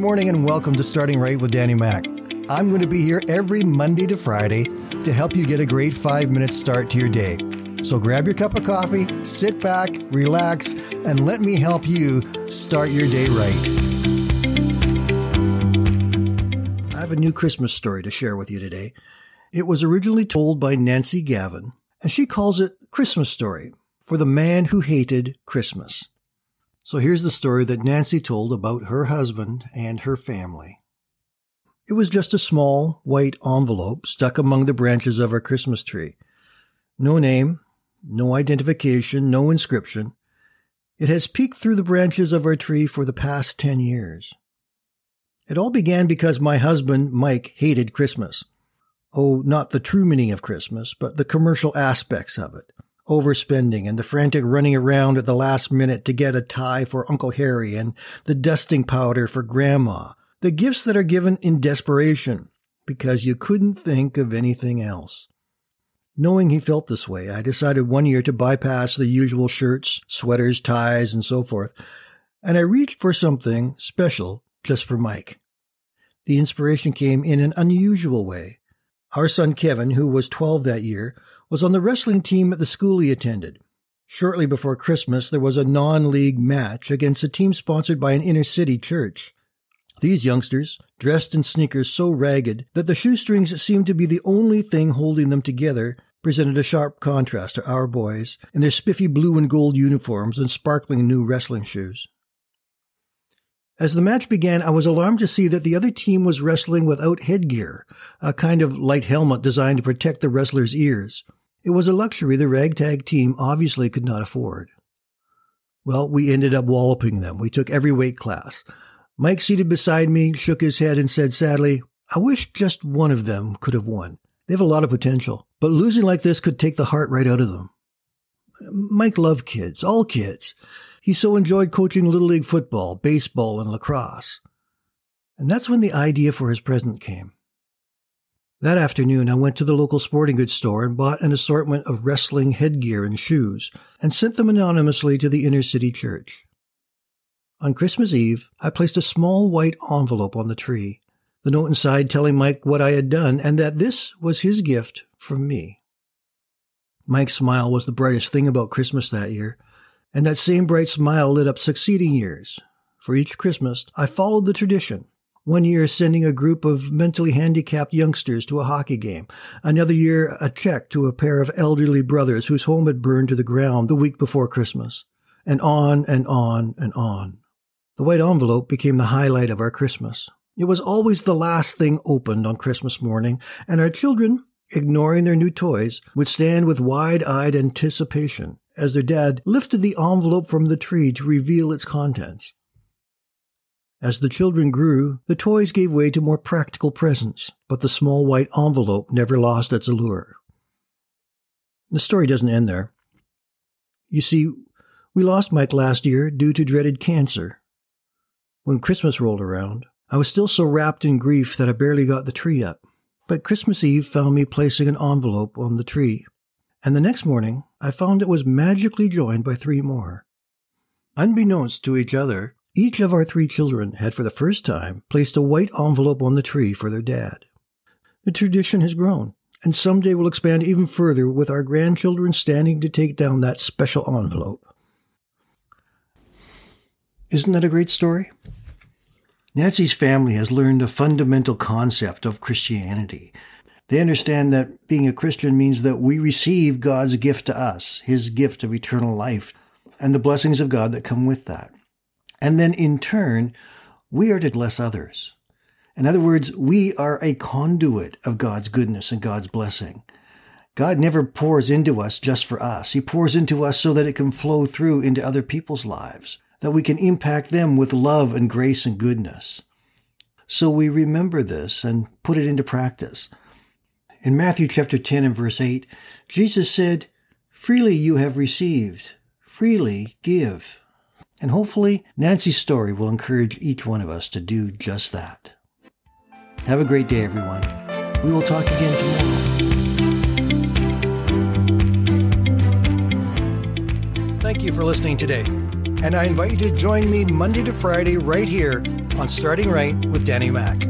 morning and welcome to Starting Right with Danny Mac. I'm going to be here every Monday to Friday to help you get a great five minute start to your day. So grab your cup of coffee, sit back, relax, and let me help you start your day right. I have a new Christmas story to share with you today. It was originally told by Nancy Gavin, and she calls it Christmas Story for the Man Who Hated Christmas. So here's the story that Nancy told about her husband and her family. It was just a small white envelope stuck among the branches of our Christmas tree. No name, no identification, no inscription. It has peeked through the branches of our tree for the past 10 years. It all began because my husband, Mike, hated Christmas. Oh, not the true meaning of Christmas, but the commercial aspects of it overspending and the frantic running around at the last minute to get a tie for Uncle Harry and the dusting powder for Grandma. The gifts that are given in desperation because you couldn't think of anything else. Knowing he felt this way, I decided one year to bypass the usual shirts, sweaters, ties, and so forth, and I reached for something special just for Mike. The inspiration came in an unusual way. Our son Kevin, who was 12 that year, was on the wrestling team at the school he attended. Shortly before Christmas, there was a non-league match against a team sponsored by an inner city church. These youngsters, dressed in sneakers so ragged that the shoestrings seemed to be the only thing holding them together, presented a sharp contrast to our boys in their spiffy blue and gold uniforms and sparkling new wrestling shoes. As the match began, I was alarmed to see that the other team was wrestling without headgear, a kind of light helmet designed to protect the wrestler's ears. It was a luxury the ragtag team obviously could not afford. Well, we ended up walloping them. We took every weight class. Mike, seated beside me, shook his head and said sadly, I wish just one of them could have won. They have a lot of potential, but losing like this could take the heart right out of them. Mike loved kids, all kids. He so enjoyed coaching Little League football, baseball, and lacrosse. And that's when the idea for his present came. That afternoon, I went to the local sporting goods store and bought an assortment of wrestling headgear and shoes and sent them anonymously to the inner city church. On Christmas Eve, I placed a small white envelope on the tree, the note inside telling Mike what I had done and that this was his gift from me. Mike's smile was the brightest thing about Christmas that year, and that same bright smile lit up succeeding years. For each Christmas, I followed the tradition. One year sending a group of mentally handicapped youngsters to a hockey game. Another year a check to a pair of elderly brothers whose home had burned to the ground the week before Christmas. And on and on and on. The white envelope became the highlight of our Christmas. It was always the last thing opened on Christmas morning, and our children, ignoring their new toys, would stand with wide-eyed anticipation as their dad lifted the envelope from the tree to reveal its contents. As the children grew, the toys gave way to more practical presents, but the small white envelope never lost its allure. The story doesn't end there. You see, we lost Mike last year due to dreaded cancer. When Christmas rolled around, I was still so wrapped in grief that I barely got the tree up. But Christmas Eve found me placing an envelope on the tree and the next morning I found it was magically joined by three more. Unbeknownst to each other, each of our three children had for the first time placed a white envelope on the tree for their dad. The tradition has grown, and someday will expand even further with our grandchildren standing to take down that special envelope. Isn't that a great story? Nancy's family has learned a fundamental concept of Christianity they understand that being a Christian means that we receive God's gift to us, his gift of eternal life, and the blessings of God that come with that. And then in turn, we are to bless others. In other words, we are a conduit of God's goodness and God's blessing. God never pours into us just for us. He pours into us so that it can flow through into other people's lives, that we can impact them with love and grace and goodness. So we remember this and put it into practice. In Matthew chapter 10 and verse 8, Jesus said, Freely you have received, freely give. And hopefully, Nancy's story will encourage each one of us to do just that. Have a great day, everyone. We will talk again tomorrow. Thank you for listening today. and I invite you to join me Monday to Friday right here on Starting Right with Danny Mack.